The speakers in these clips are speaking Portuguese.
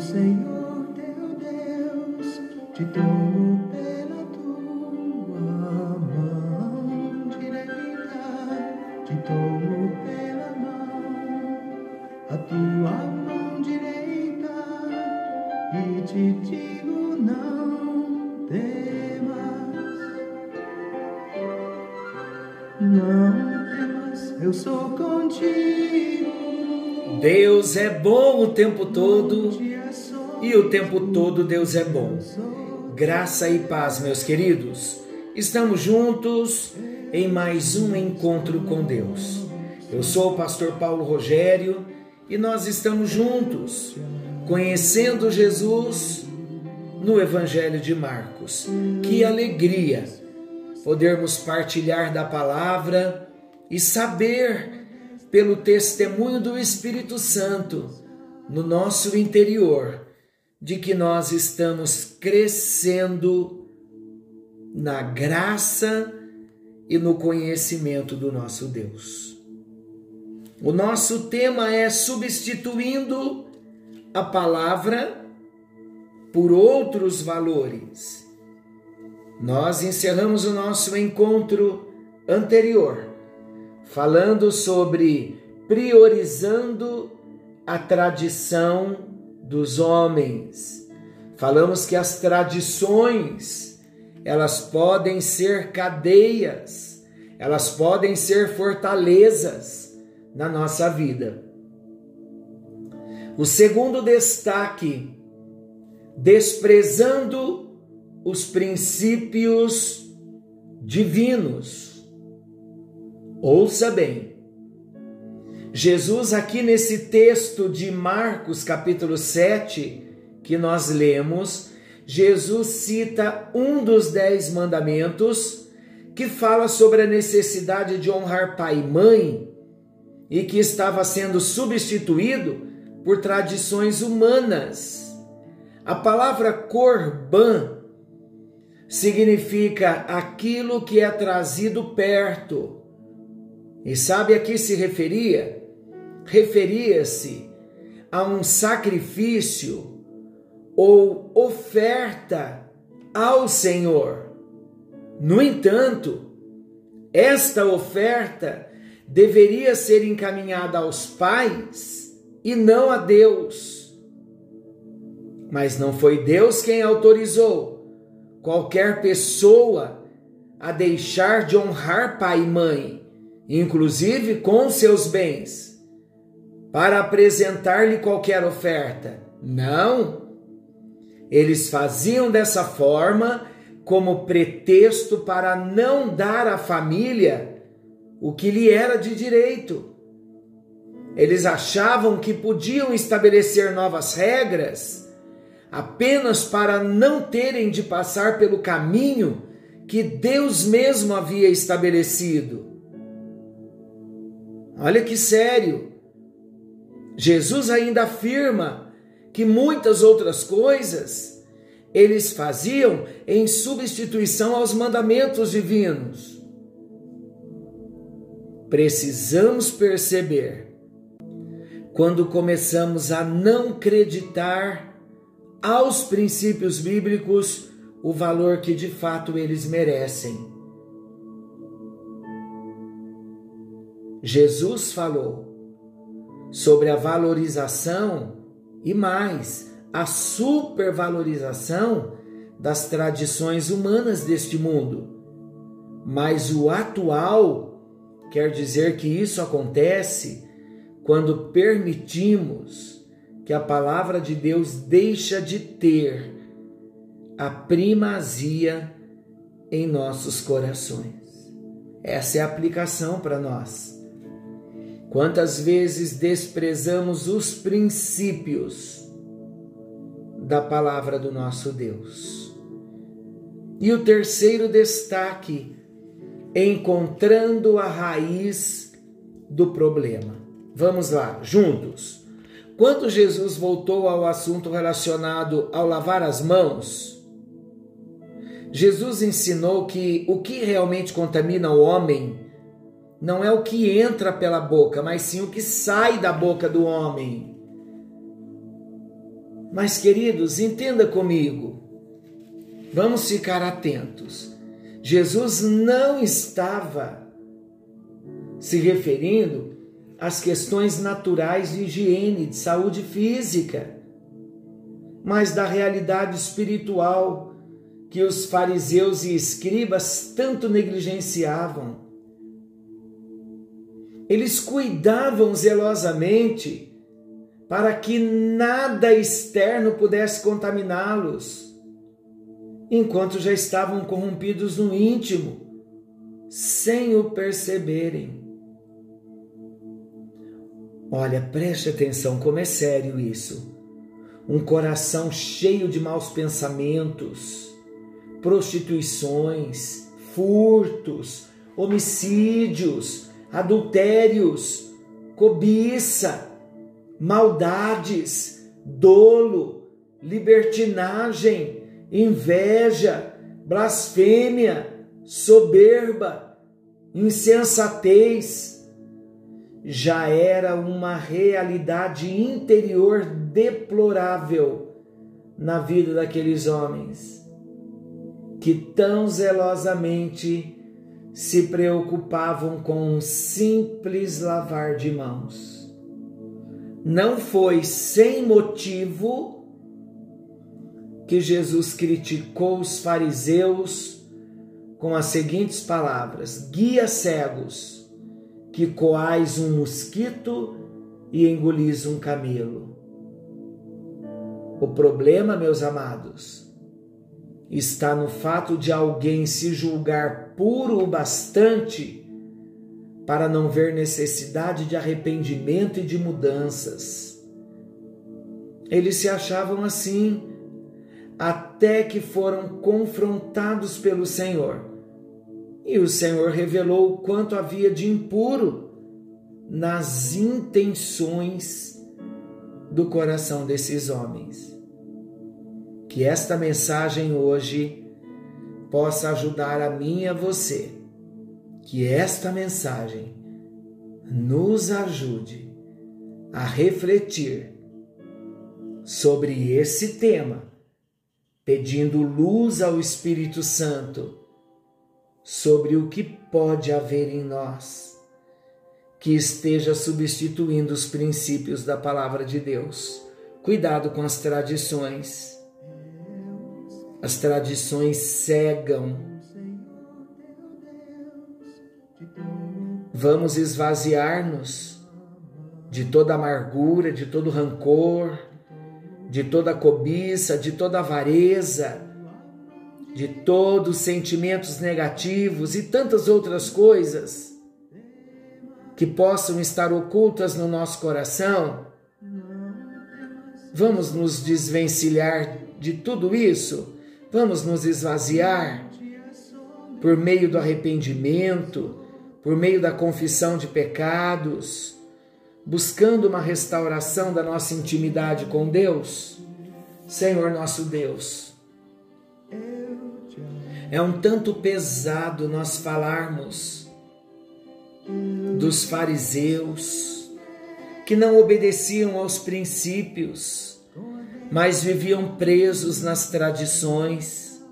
Senhor teu Deus, te tomo pela tua mão direita, te tomo pela mão, a tua mão direita, e te digo: não temas, não temas, eu sou contigo. Deus é bom o tempo todo e o tempo todo Deus é bom. Graça e paz, meus queridos. Estamos juntos em mais um encontro com Deus. Eu sou o pastor Paulo Rogério e nós estamos juntos conhecendo Jesus no Evangelho de Marcos. Que alegria podermos partilhar da palavra e saber pelo testemunho do Espírito Santo no nosso interior, de que nós estamos crescendo na graça e no conhecimento do nosso Deus. O nosso tema é substituindo a palavra por outros valores. Nós encerramos o nosso encontro anterior falando sobre priorizando a tradição dos homens. Falamos que as tradições, elas podem ser cadeias, elas podem ser fortalezas na nossa vida. O segundo destaque, desprezando os princípios divinos. Ouça bem. Jesus, aqui nesse texto de Marcos, capítulo 7, que nós lemos, Jesus cita um dos dez mandamentos que fala sobre a necessidade de honrar pai e mãe e que estava sendo substituído por tradições humanas. A palavra corban significa aquilo que é trazido perto e sabe a que se referia? Referia-se a um sacrifício ou oferta ao Senhor. No entanto, esta oferta deveria ser encaminhada aos pais e não a Deus. Mas não foi Deus quem autorizou qualquer pessoa a deixar de honrar pai e mãe inclusive com seus bens, para apresentar-lhe qualquer oferta. Não. Eles faziam dessa forma como pretexto para não dar à família o que lhe era de direito. Eles achavam que podiam estabelecer novas regras apenas para não terem de passar pelo caminho que Deus mesmo havia estabelecido. Olha que sério. Jesus ainda afirma que muitas outras coisas eles faziam em substituição aos mandamentos divinos. Precisamos perceber quando começamos a não acreditar aos princípios bíblicos o valor que de fato eles merecem. Jesus falou sobre a valorização e mais, a supervalorização das tradições humanas deste mundo. Mas o atual quer dizer que isso acontece quando permitimos que a palavra de Deus deixa de ter a primazia em nossos corações. Essa é a aplicação para nós. Quantas vezes desprezamos os princípios da palavra do nosso Deus? E o terceiro destaque, encontrando a raiz do problema. Vamos lá, juntos. Quando Jesus voltou ao assunto relacionado ao lavar as mãos, Jesus ensinou que o que realmente contamina o homem não é o que entra pela boca, mas sim o que sai da boca do homem. Mas, queridos, entenda comigo, vamos ficar atentos. Jesus não estava se referindo às questões naturais de higiene, de saúde física, mas da realidade espiritual que os fariseus e escribas tanto negligenciavam. Eles cuidavam zelosamente para que nada externo pudesse contaminá-los, enquanto já estavam corrompidos no íntimo, sem o perceberem. Olha, preste atenção como é sério isso. Um coração cheio de maus pensamentos, prostituições, furtos, homicídios, adultérios, cobiça, maldades, dolo, libertinagem, inveja, blasfêmia, soberba, insensatez, já era uma realidade interior deplorável na vida daqueles homens que tão zelosamente se preocupavam com um simples lavar de mãos. Não foi sem motivo que Jesus criticou os fariseus com as seguintes palavras: guia cegos, que coais um mosquito e engolis um camelo. O problema, meus amados, está no fato de alguém se julgar puro o bastante para não ver necessidade de arrependimento e de mudanças. Eles se achavam assim, até que foram confrontados pelo Senhor. E o Senhor revelou o quanto havia de impuro nas intenções do coração desses homens. Que esta mensagem hoje possa ajudar a mim e a você. Que esta mensagem nos ajude a refletir sobre esse tema, pedindo luz ao Espírito Santo sobre o que pode haver em nós que esteja substituindo os princípios da palavra de Deus. Cuidado com as tradições as tradições cegam. Vamos esvaziar-nos de toda amargura, de todo rancor, de toda cobiça, de toda avareza, de todos sentimentos negativos e tantas outras coisas que possam estar ocultas no nosso coração. Vamos nos desvencilhar de tudo isso Vamos nos esvaziar por meio do arrependimento, por meio da confissão de pecados, buscando uma restauração da nossa intimidade com Deus. Senhor nosso Deus, é um tanto pesado nós falarmos dos fariseus que não obedeciam aos princípios mas viviam presos nas tradições.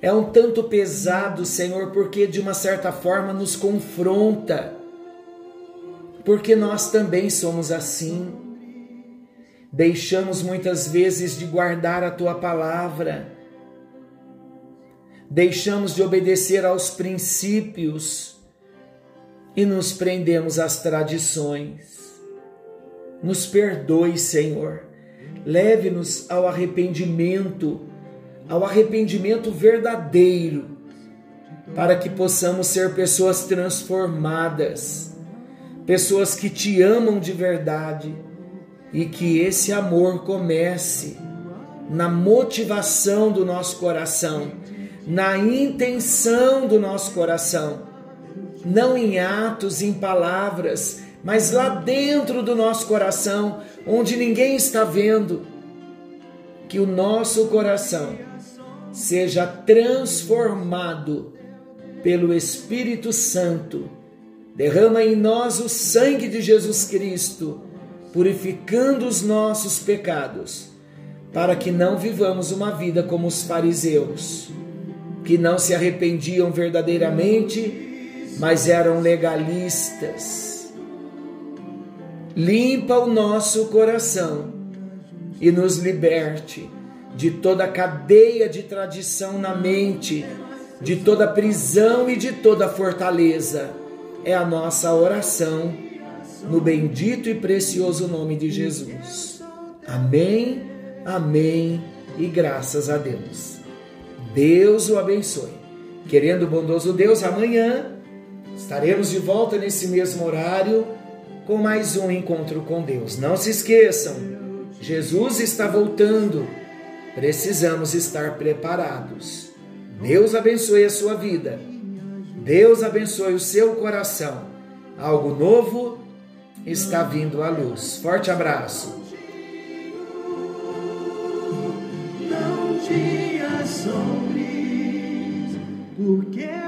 É um tanto pesado, Senhor, porque de uma certa forma nos confronta, porque nós também somos assim. Deixamos muitas vezes de guardar a tua palavra, deixamos de obedecer aos princípios e nos prendemos às tradições. Nos perdoe, Senhor. Leve-nos ao arrependimento, ao arrependimento verdadeiro, para que possamos ser pessoas transformadas, pessoas que te amam de verdade e que esse amor comece na motivação do nosso coração, na intenção do nosso coração, não em atos, em palavras, mas lá dentro do nosso coração, onde ninguém está vendo, que o nosso coração seja transformado pelo Espírito Santo. Derrama em nós o sangue de Jesus Cristo purificando os nossos pecados, para que não vivamos uma vida como os fariseus, que não se arrependiam verdadeiramente, mas eram legalistas. Limpa o nosso coração e nos liberte de toda cadeia de tradição na mente, de toda prisão e de toda fortaleza. É a nossa oração no bendito e precioso nome de Jesus. Amém, amém e graças a Deus. Deus o abençoe. Querendo o bondoso Deus, amanhã estaremos de volta nesse mesmo horário com mais um encontro com Deus. Não se esqueçam, Jesus está voltando. Precisamos estar preparados. Deus abençoe a sua vida. Deus abençoe o seu coração. Algo novo está vindo à luz. Forte abraço. Não porque